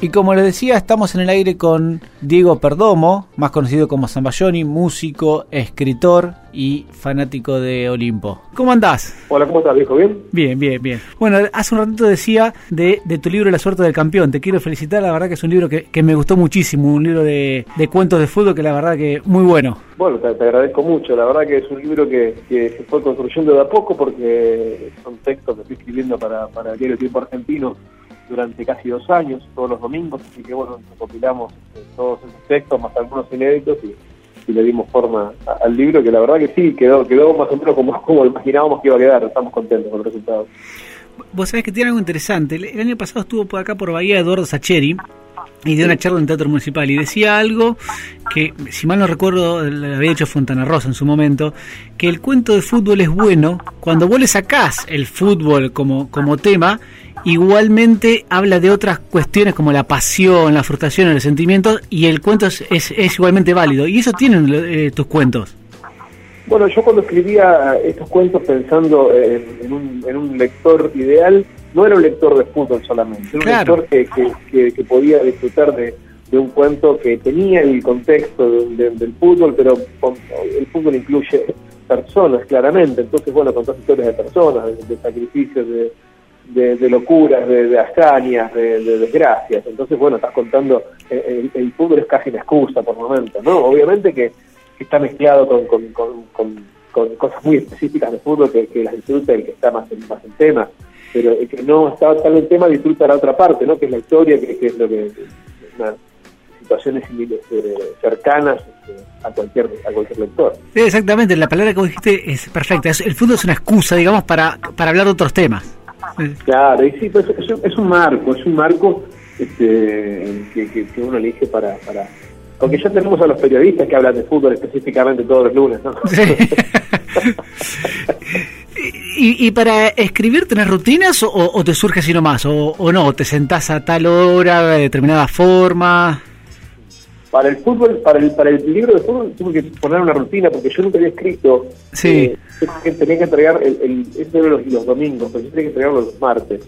Y como les decía, estamos en el aire con Diego Perdomo, más conocido como Zambayoni, músico, escritor y fanático de Olimpo. ¿Cómo andás? Hola, ¿cómo estás, viejo? ¿Bien? Bien, bien, bien. Bueno, hace un ratito decía de, tu libro La suerte del campeón. Te quiero felicitar, la verdad que es un libro que, me gustó muchísimo, un libro de, cuentos de fútbol que la verdad que muy bueno. Bueno, te, agradezco mucho. La verdad que es un libro que, se fue construyendo de a poco porque son textos que estoy escribiendo para, para el diario Tiempo Argentino durante casi dos años, todos los domingos, así que bueno, recopilamos este, todos esos textos, más algunos inéditos, y, le dimos forma al libro, que la verdad que sí, quedó quedó más o menos como, como imaginábamos que iba a quedar, estamos contentos con el resultado. Vos sabés que tiene algo interesante, el, año pasado estuvo por acá por Bahía Eduardo Sacheri, y dio una charla en el Teatro Municipal y decía algo que, si mal no recuerdo, lo había hecho Fontana Rosa en su momento, que el cuento de fútbol es bueno cuando vos le sacás el fútbol como, como tema, igualmente habla de otras cuestiones como la pasión, la frustración, el sentimiento, y el cuento es, es, igualmente válido. Y eso tienen eh, tus cuentos. Bueno, yo cuando escribía estos cuentos pensando en, un, en un lector ideal, no era un lector de fútbol solamente, era un lector que, que, podía disfrutar de, un cuento que tenía el contexto del fútbol, pero el fútbol incluye personas, claramente. Entonces, bueno, contás historias de personas, de, sacrificios, de, locuras, de, hazañas, de, desgracias. Entonces, bueno, estás contando, el, el, fútbol es casi una excusa por momentos, ¿no? Obviamente que, está mezclado con, cosas muy específicas de fútbol que, las disfruta el que está más en, más en tema pero el que no está tan en tema disfruta la otra parte, ¿no? que es la historia, que, es lo que... situaciones eh, cercanas este, a cualquier a cualquier lector. exactamente, la palabra que dijiste es perfecta. el fútbol es una excusa, digamos, para, para hablar de otros temas. Claro, y sí, pues, es, un marco, es un marco este, que, que, uno elige para, para... Porque ya tenemos a los periodistas que hablan de fútbol específicamente todos los lunes, ¿no? Sí. ¿Y, para escribir tenés rutinas o, te surge así nomás? O, ¿O no? ¿Te sentás a tal hora, de determinada forma? Para el fútbol, para el, para el libro de fútbol tuve que poner una rutina porque yo nunca había escrito. Sí. Eh, tenía que entregar, el, el, era los, los domingos, pero yo tenía que entregarlo los martes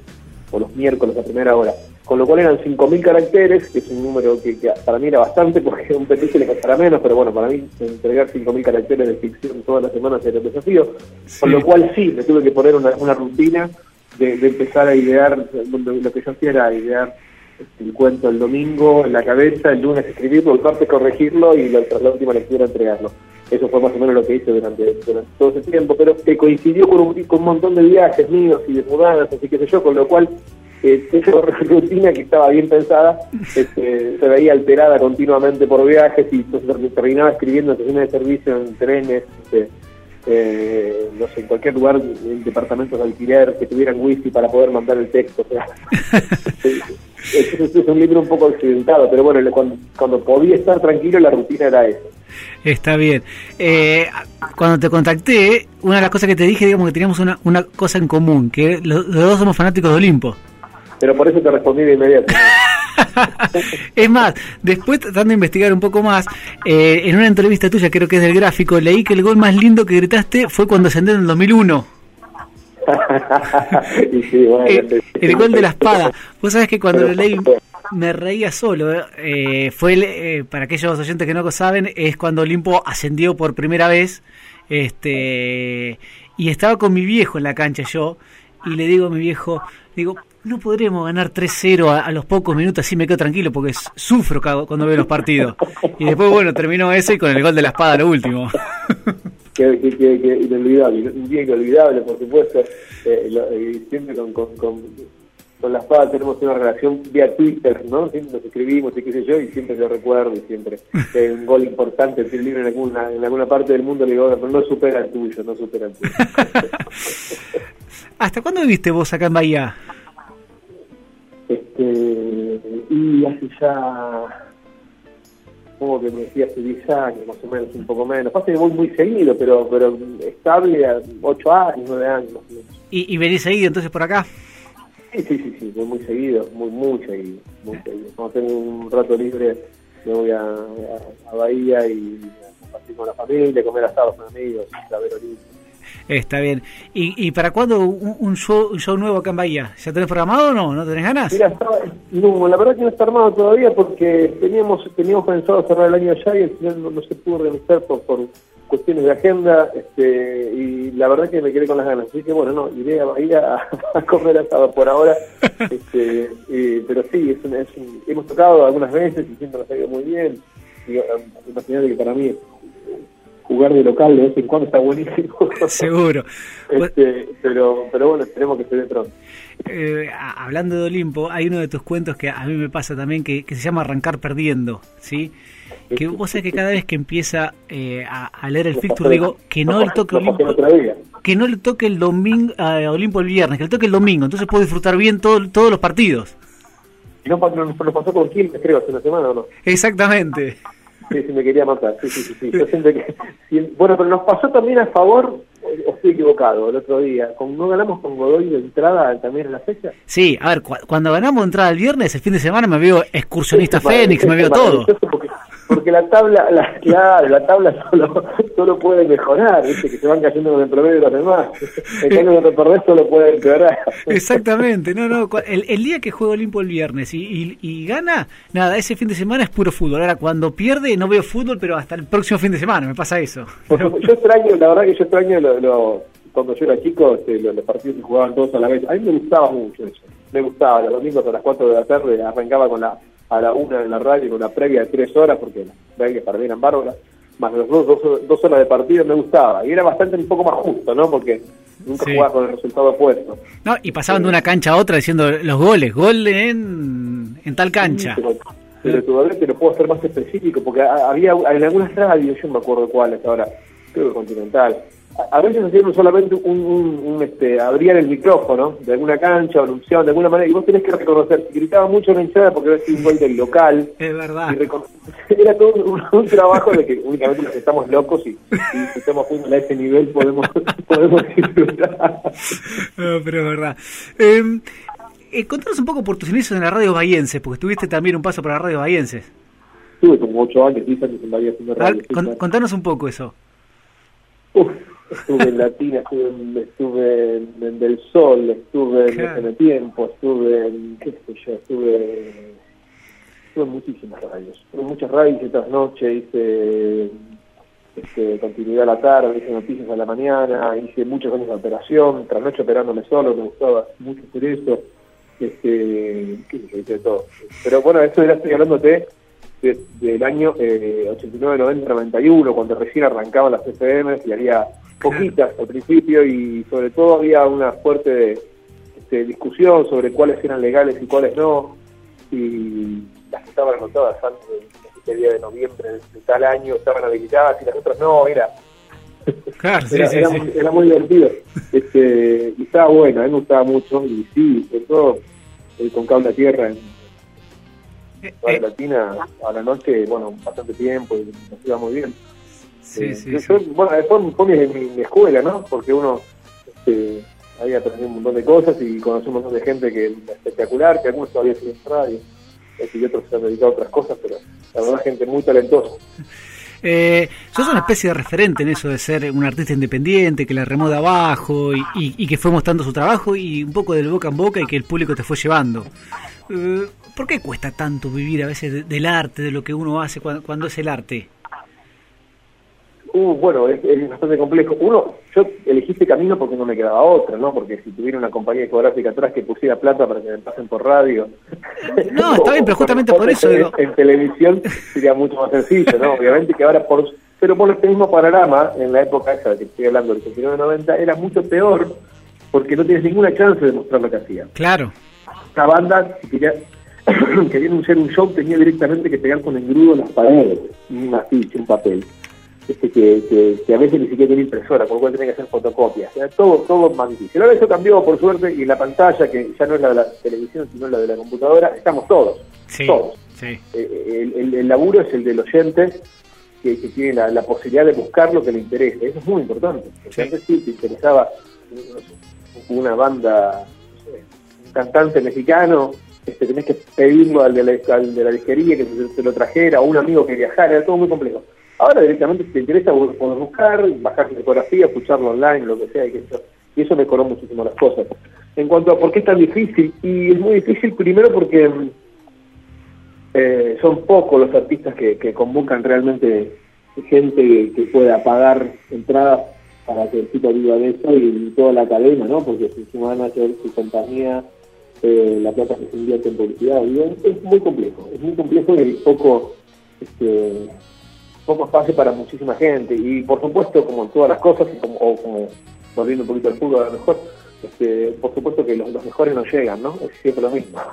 o los miércoles a primera hora con lo cual eran 5.000 caracteres, que es un número que, para mí era bastante, porque a un periodista le costará menos, pero bueno, para mí entregar 5.000 caracteres de ficción todas las semanas era un desafío, con lo cual sí, me tuve que poner una, rutina de, empezar a idear, lo que yo hacía era idear el cuento el domingo en la cabeza, el lunes escribirlo, el martes corregirlo y la, la última lectura entregarlo. Eso fue más o menos lo que hice durante, todo ese tiempo, pero que coincidió con un, con un montón de viajes míos y de mudanzas y qué sé yo, con lo cual esa rutina que estaba bien pensada este, se veía alterada continuamente por viajes y terminaba escribiendo en de servicio en trenes, este, eh, no sé, en cualquier lugar, en departamentos de alquiler que tuvieran wifi para poder mandar el texto. es, un libro un poco accidentado, pero bueno, cuando, cuando podía estar tranquilo la rutina era esa. Está bien. Eh, cuando te contacté, una de las cosas que te dije, digamos que teníamos una, una cosa en común, que los dos somos fanáticos de Olimpo pero por eso te respondí de inmediato. es más, después tratando de investigar un poco más, eh, en una entrevista tuya, creo que es del gráfico, leí que el gol más lindo que gritaste fue cuando ascendió en el 2001. Eh, el, gol de la espada. Vos sabés que cuando lo leí me reía solo. Eh, fue, para aquellos oyentes que no lo saben, es cuando Olimpo ascendió por primera vez. Este, y estaba con mi viejo en la cancha yo. Y le digo a mi viejo, digo, no podremos ganar 3-0 a, los pocos minutos, así me quedo tranquilo porque sufro cuando veo los partidos. Y después, bueno, terminó ese con el gol de la espada, lo último. que, inolvidable, un día inolvidable, por supuesto. Eh, eh, siempre con, con, con, la espada tenemos una relación vía Twitter, ¿no? Siempre nos escribimos y qué sé yo, y siempre lo recuerdo, y siempre eh, un gol importante, el libre en alguna, en alguna parte del mundo, le digo, pero no supera el tuyo, no supera el tuyo. ¿Hasta cuándo viviste vos acá en Bahía? Este, y hace ya, como que me decía hace 10 años, más o menos, un poco menos. Pasa que voy muy seguido, pero pero estable a 8 años, 9 años más o menos. ¿Y, ¿Y venís seguido entonces por acá? Sí, sí, sí, sí, voy muy seguido, muy, muy seguido, muy seguido. Cuando tengo un rato libre, me voy a, a, Bahía y a compartir con la familia, comer asados con amigos, a ver Está bien. ¿Y, y para cuándo un, un show, un show nuevo acá en Bahía? ¿Ya tenés programado o no? ¿No tenés ganas? Mira, estaba- no, la verdad que no está armado todavía porque teníamos teníamos pensado cerrar el año allá y al final no, no se pudo organizar por, por cuestiones de agenda este, y la verdad que me quedé con las ganas. Así que bueno, no, iré a Bahía a, a comer asado por ahora. este, eh, pero sí, es un- es un- hemos tocado algunas veces y siempre nos ha ido muy bien. Imagínate que para mí jugar de local de vez en cuando está buenísimo. Seguro. Este, pero, pero bueno, esperemos que se dé pronto. Eh, hablando de Olimpo, hay uno de tus cuentos que a mí me pasa también que, que se llama Arrancar Perdiendo, ¿sí? Que vos sabés que cada vez que empieza eh, a, a leer el fixture digo que no le toque Olimpo, que no le toque el domingo a Olimpo el viernes, que le toque el domingo, entonces puedo disfrutar bien todo- todos los partidos. Y no, nos pasó con Quilmes, creo, hace una semana o no. Exactamente. Sí, sí, me quería matar. Sí, sí, sí. sí. Yo siento que, bueno, pero nos pasó también a favor, o estoy equivocado, el otro día. ¿No ganamos con Godoy de entrada también en la fecha? Sí, a ver, cu- cuando ganamos entrada el viernes, el fin de semana me veo excursionista Fénix, me veo todo. Porque, porque la tabla, la, claro, la tabla solo, solo puede mejorar, ¿viste? que se van cayendo con el promedio de los demás. En cambio, cuando perdés solo puede empeorar. Exactamente, no, no, el, el día que juega Olimpo el viernes y, y- y gana, nada, ese fin de semana es puro fútbol. Ahora, cuando pierde, no veo fútbol, pero hasta el próximo fin de semana me pasa eso. Yo extraño, la verdad que yo extraño lo, lo- cuando yo era chico, este, lo- los partidos que jugaban todos a la vez. A mí me gustaba mucho eso. Me gustaba, los domingos a las 4 de la tarde arrancaba con la a la 1 en la radio con la previa de 3 horas, porque la que perdieran bárbaras, más los dos, dos, dos horas de partido me gustaba. Y era bastante un poco más justo, ¿no? Porque nunca Sí. jugaba con el resultado opuesto. No, y pasaban de una cancha a otra diciendo los goles, gol en, en tal cancha. Pero, pero todavía te lo puedo hacer más específico, porque ha- había en algunas radios, yo no me acuerdo cuáles ahora, creo que Continental, a, veces hacían solamente un, un, un, este, abrían el micrófono de alguna cancha o anunciaban de alguna manera, y vos tenés que reconocer, si gritaba mucho la hinchada porque había sido un gol del local, Es verdad. y era todo un, un trabajo de que únicamente los que estamos locos y, y si estamos jugando a ese nivel podemos, podemos disfrutar. No, pero es verdad. Eh, eh, contanos un poco por tus inicios en la radio bahiense, porque tuviste también un paso por la radio bahiense. Estuve como ocho años, diez años en Bahía haciendo radio. con- contanos un poco eso. Uf, estuve en Latina, estuve en, estuve en, en Del Sol, estuve en Claro. en el Tiempo, estuve en, qué sé yo, estuve, estuve en muchísimas radios. Estuve en muchas radios, hice trasnoche, hice este, continuidad a la tarde, hice noticias a la mañana, hice muchos años de operación, trasnoche operándome solo, me gustaba mucho hacer eso. Este, qué sé yo, hice de todo. Pero bueno, esto ya estoy hablándote de- del año eh, 89, 90, 91, cuando recién arrancaban las FM y había poquitas al principio y sobre todo había una fuerte este, discusión sobre cuáles eran legales y cuáles no. Y las que estaban anotadas antes del día de noviembre de tal año estaban habilitadas y las otras no, era Claro, sí, era, sí, era sí. muy- era muy divertido. Este, y estaba bueno, a mí me gustaba mucho. Y sí, sobre todo el con cable a tierra en Eh, Radio eh, Latina a la noche, bueno, bastante tiempo y nos iba muy bien. sí, Eh, sí, yo- sí. yo- bueno, después fue mi, mi- mi escuela, ¿no? Porque uno este, ahí aprendió un montón de cosas y conocí un montón de gente que espectacular, que algunos todavía siguen en radio este, y otros se han dedicado a otras cosas, pero la verdad gente muy talentosa. Eh, sos una especie de referente en eso de ser un artista independiente, que la remó de abajo y, y- y que fue mostrando su trabajo y un poco del boca en boca y que el público te fue llevando. Eh, ¿Por qué cuesta tanto vivir a veces de- del arte, de lo que uno hace cuando, cuando es el arte? Uh, bueno, es, es bastante complejo. Uno, yo elegí este camino porque no me quedaba otra, ¿no? Porque si tuviera una compañía discográfica atrás que pusiera plata para que me pasen por radio. No, está bien, pero justamente por eso digo. En, en televisión sería mucho más sencillo, ¿no? Obviamente que ahora por... Pero por este mismo panorama, en la época esa que estoy hablando, del 89-90, era mucho peor porque no tienes ninguna chance de mostrar lo que hacía. Claro, Esta banda, si quería, quería anunciar un show, tenía directamente que pegar con engrudo en las paredes, un afiche, un papel. Este, que, que, que a veces ni siquiera tiene impresora, por lo cual tenía que hacer fotocopias. Era todo, todo difícil. Ahora eso cambió, por suerte, y la pantalla, que ya no es la de la televisión, sino la de la computadora, estamos todos. sí, Todos. sí. Eh, el, el- el laburo es el del oyente que, que tiene la, la posibilidad de buscar lo que le interesa. Eso es muy importante. Porque Sí. antes sí te interesaba no sé, una banda, no sé, un cantante mexicano, este, tenés que pedirlo al de la, al de la disquería que se, se lo trajera, o un amigo que viajara, era todo muy complejo. Ahora directamente si te interesa poder buscar, bajar fotografía, escucharlo online, lo que sea, y, eso, y eso muchísimo las cosas. En cuanto a por qué es tan difícil, y es muy difícil primero porque eh, son pocos los artistas que, que convocan realmente gente que pueda pagar entradas para que el tipo viva de eso y toda la cadena, ¿no? Porque si su manager, su compañía, eh, la plata que se invierte en publicidad, es muy complejo, es muy complejo y poco, este, poco espacio para muchísima gente. Y por supuesto, como en todas las cosas, como, o como volviendo un poquito al fútbol a lo mejor, este, por supuesto que los, mejores no llegan, ¿no? Es siempre lo mismo.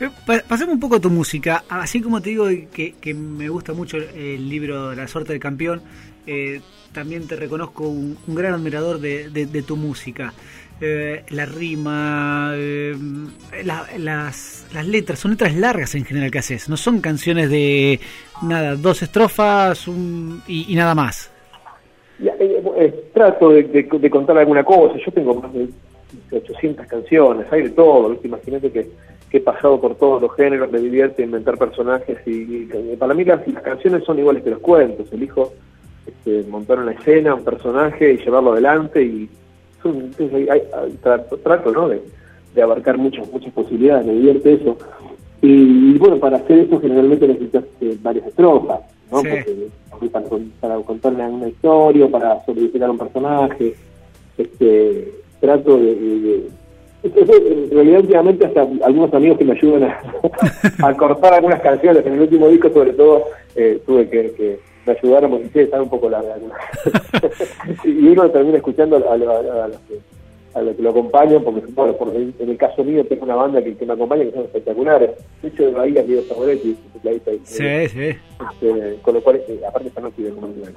Eh, pasemos un poco a tu música. Así como te digo que, me gusta mucho el libro La suerte del campeón, eh, también te reconozco un, gran admirador de, tu música. Eh, la rima, eh, las, las letras, son letras largas en general que haces, no son canciones de nada, dos estrofas y, nada más. Eh, trato de, contar alguna cosa, yo tengo más de 800 canciones, hay de todo, imagínate que, he pasado por todos los géneros, me divierte inventar personajes y, para mí las, canciones son iguales que los cuentos, elijo este, montar una escena, un personaje y llevarlo adelante y trato, ¿no? de, abarcar muchas muchas posibilidades, me divierte eso. Y, bueno, para hacer eso generalmente necesitas eh, varias estrofas, ¿no? para, para, contarle una historia, para solidificar un personaje, este trato de, en realidad últimamente hasta algunos amigos que me ayudan a, cortar algunas canciones en el último disco sobre todo eh, tuve que me ayudaron porque sí, estaba un poco larga. y uno termina escuchando a, los que, a los que lo acompañan, porque bueno, por, en el caso mío tengo una banda que, me acompaña que son espectaculares. De hecho, de Bahía, Diego Saboretti, Sí, sí. Este, con lo cual, eh, aparte esta noche de comunidad.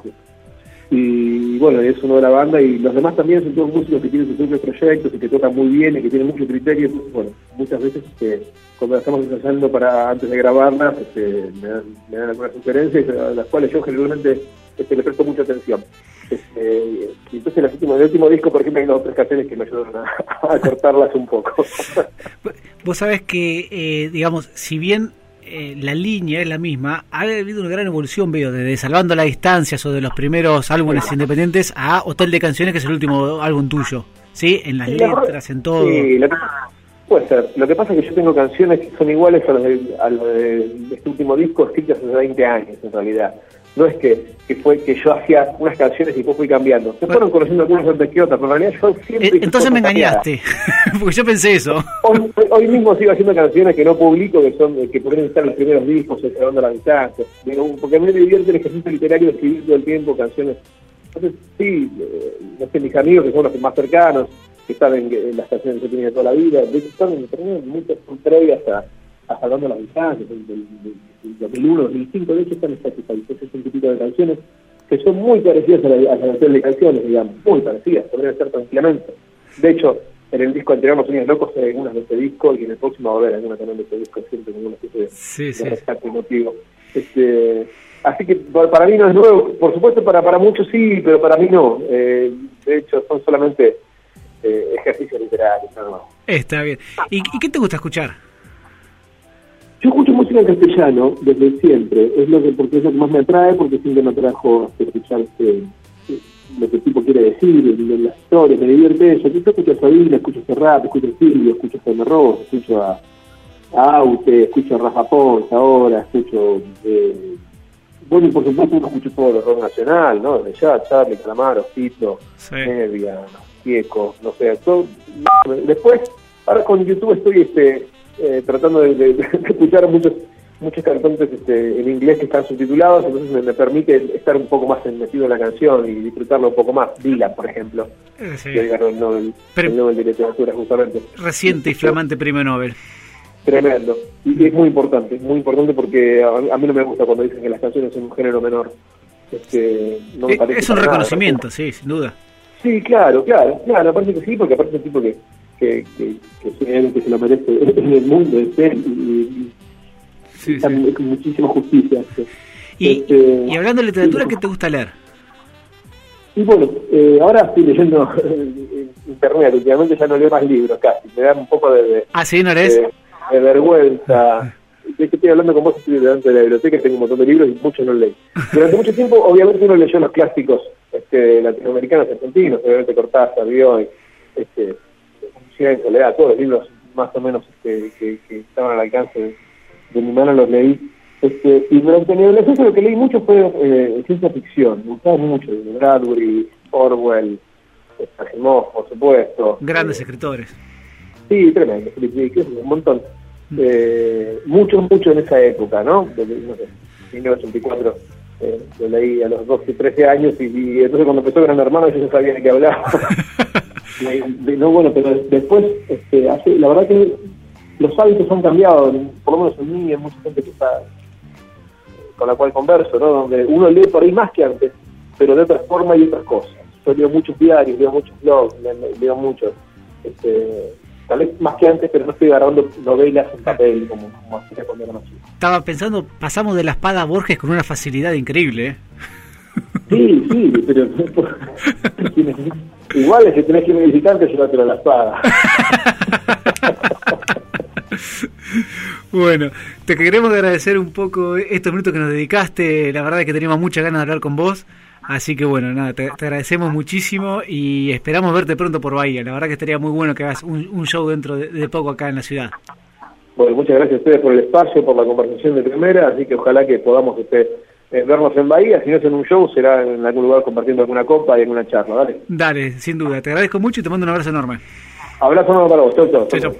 Y bueno, es uno de la banda y los demás también son todos músicos que tienen sus propios proyectos y que tocan muy bien y que tienen mucho criterio. bueno, muchas veces este, cuando estamos ensayando para antes de grabarlas este, me, dan, me, dan, algunas sugerencias a las cuales yo generalmente este, le presto mucha atención. Este, y entonces el último, el último disco, por ejemplo, hay dos tres canciones que me ayudaron a, cortarlas un poco. Vos sabés que, eh, digamos, si bien eh, la línea es la misma, ha habido una gran evolución, veo, desde Salvando las Distancias o de los primeros álbumes independientes a Hotel de Canciones, que es el último álbum tuyo, ¿sí? En las letras, en todo. Sí, puede ser. Lo que pasa es que yo tengo canciones que son iguales a las de, a de este último disco, escritas hace 20 años, en realidad no es que, que, fue que yo hacía unas canciones y después fui cambiando. Se fueron conociendo algunas antes que otras, pero en realidad yo siempre... Eh, entonces me engañaste, porque yo pensé eso. Hoy, mismo sigo haciendo canciones que no publico, que son que podrían estar en los primeros discos, Salvando la Distancia, porque a mí me divierte el ejercicio literario de escribir todo el tiempo canciones. Entonces, sí, eh, no sé, mis amigos que son los más cercanos, que saben que las canciones que yo tenía toda la vida, de hecho son previas a, a Salvando la Distancia, del, 2001, 2005, de hecho están Spotify, es un tipo de canciones que son muy parecidas a la, a de canciones, digamos, muy parecidas, podrían ser tranquilamente. De hecho, en el disco anterior, Los Sueños Locos, hay algunas de este disco, y en el próximo va a haber alguna también de este disco, siempre con una especie de, sí, sí. rescate emotivo. Este, así que para mí no es nuevo, por supuesto para, para muchos sí, pero para mí no. Eh, de hecho, son solamente eh, ejercicios literarios, Está bien. ¿Y, ¿Y qué te gusta escuchar? Yo escucho música en castellano desde siempre, es lo que porque es lo que más me atrae, porque siempre me atrajo escuchar este, lo que el tipo quiere decir, las historias, me divierte eso. Yo escucho a Sabina, escucho a Serrat, escucho a Silvio, escucho a Jaime Ross, escucho a, Aute, escucho a Rafa Pons ahora, escucho... Eh, bueno, y por supuesto uno escucho todo el rock nacional, ¿no? Desde ya, Charlie, Calamaro, Tito, sí. Nevia, Kieco, no sé, todo. Después, ahora con YouTube estoy este eh, tratando de, escuchar muchos muchos cantantes este, en inglés que están subtitulados, entonces me, permite estar un poco más metido en la canción y disfrutarlo un poco más. Dylan, por ejemplo, eh, que ganó el Nobel, de Literatura justamente. Reciente y flamante premio Nobel. Tremendo. Y es muy importante, es muy importante porque a, mí no me gusta cuando dicen que las canciones son un género menor. Este, no me eh, es un reconocimiento, sí, sin duda. Sí, claro, claro, claro, aparte que sí, porque aparte es un tipo que que, que, que, que se lo merece en el mundo, es él, y, sí, con muchísima justicia. Y, este, y hablando de literatura, ¿qué te gusta leer? Y bueno, eh, ahora estoy leyendo internet, últimamente ya no leo más libros casi, me da un poco de, ¿Ah, sí, no eres? de, vergüenza. de hecho estoy hablando con vos, estoy delante de la biblioteca, tengo un montón de libros y muchos no leí. Durante mucho tiempo, obviamente uno leyó los clásicos este, latinoamericanos, argentinos, obviamente Cortázar, Bioy, este, en Soledad, todos los libros más o menos este, que, estaban al alcance de, mi mano los leí. Este, y durante mi adolescencia lo que leí mucho fue eh, ciencia ficción, me gustaba mucho, Bradbury, Orwell, Asimov, por supuesto. Grandes escritores. Sí, tremendo, un montón. Mm. Eh, mucho, mucho en esa época, ¿no? Desde, no sé, 1984 eh, lo leí a los 12, 13 años y, entonces cuando empezó Gran Hermano yo ya sabía de qué hablaba. no, bueno, pero después, este, hace, la verdad que los hábitos han cambiado, por lo menos en mí y en mucha gente que está con la cual converso, ¿no? Donde uno lee por ahí más que antes, pero de otra forma y otras cosas. Yo leo muchos diarios, leo muchos blogs, leo, mucho. Este, tal vez más que antes, pero no estoy agarrando novelas en papel como, como hacía cuando era más chico. Estaba pensando, pasamos de la espada a Borges con una facilidad increíble, ¿eh? Sí, sí, pero igual es que tenés que ir visitante, llévatelo a la espada. Bueno, te queremos agradecer un poco estos minutos que nos dedicaste. La verdad es que teníamos muchas ganas de hablar con vos. Así que bueno, nada, te, agradecemos muchísimo y esperamos verte pronto por Bahía. La verdad que estaría muy bueno que hagas un, show dentro de, poco acá en la ciudad. Bueno, muchas gracias a ustedes por el espacio, por la conversación de primera, así que ojalá que podamos este, eh, vernos en Bahía. Si no es en un show, será en algún lugar compartiendo alguna copa y alguna charla, ¿vale? Dale, sin duda. Te agradezco mucho y te mando un abrazo enorme. Abrazo enorme para vos. Chau, chau. chau, chau.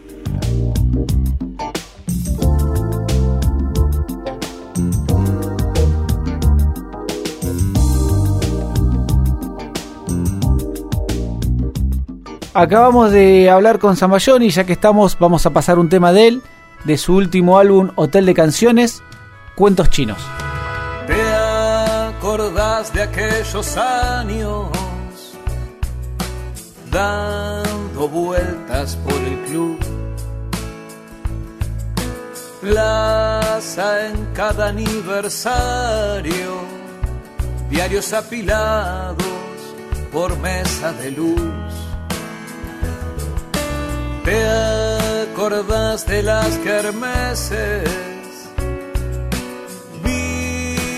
Acabamos de hablar con y ya que estamos, vamos a pasar un tema de él, de su último álbum Hotel de Canciones, Cuentos Chinos. ¿Te acordás de aquellos años dando vueltas por el club? Plaza en cada aniversario, diarios apilados por mesa de luz ¿Te acordás de las kermeses?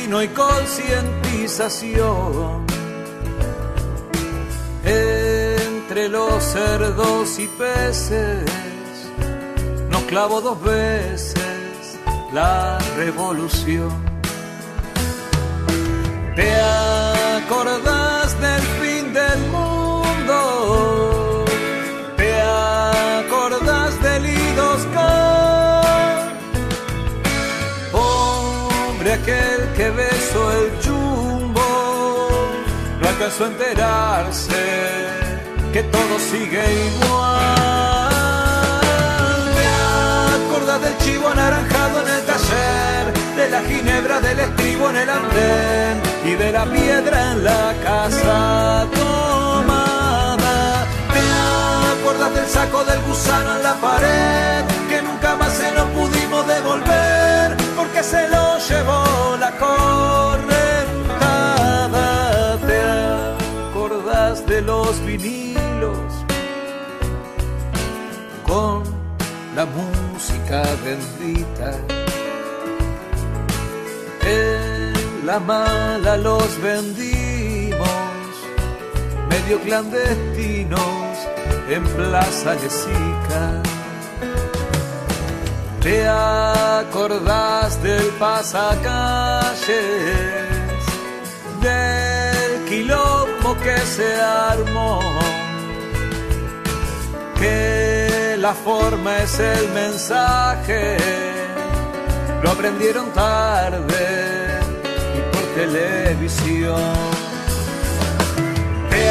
Vino y concientización. Entre los cerdos y peces nos clavó dos veces la revolución. ¿Te acordás del aquel que besó el chumbo no alcanzó a enterarse que todo sigue igual. Me acordás del chivo anaranjado en el taller, de la ginebra del estribo en el andén y de la piedra en la casa tomada. Me acordás del saco del gusano en la pared, que nunca más se lo pudimos devolver porque se lo llevó la correntada. ¿Te acordás de los vinilos con la música bendita? En la mala los vendimos, medio clandestinos en Plaza Lesica ¿Te acordás del pasacalles? Del quilombo que se armó. Que la forma es el mensaje. Lo aprendieron tarde y por televisión. ¿Te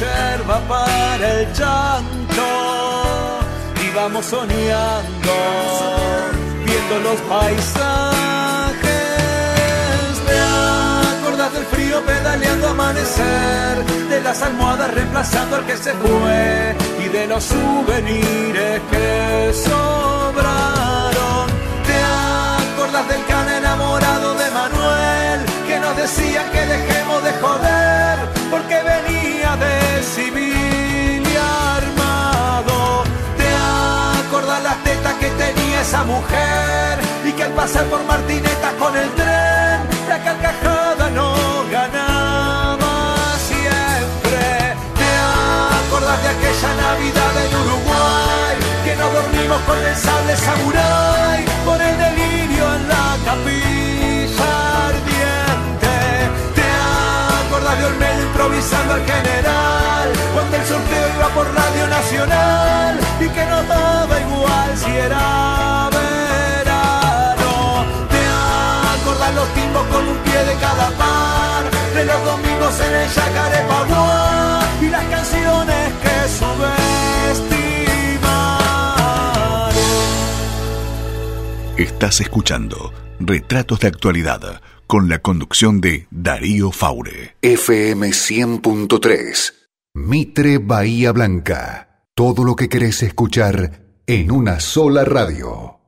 yerba para el llanto y vamos soñando, viendo los paisajes. ¿Te acordás del frío pedaleando amanecer? De las almohadas reemplazando al que se fue y de los souvenirs y que al pasar por Martineta con el tren, la carcajada no ganaba siempre. ¿Te acordás de aquella Navidad en Uruguay? Que nos dormimos con el sable samurai, por el delirio en la capilla ardiente. ¿Te acordás de Olmedo improvisando al general? Cuando el sorteo iba por Radio Nacional y que no daba igual si era los timbos con un pie de cada par? De los domingos en el Yacarepaguá y las canciones que subestimaron. Estás escuchando Retratos de Actualidad con la conducción de Darío Faure. FM 100.3. Mitre Bahía Blanca. Todo lo que querés escuchar en una sola radio.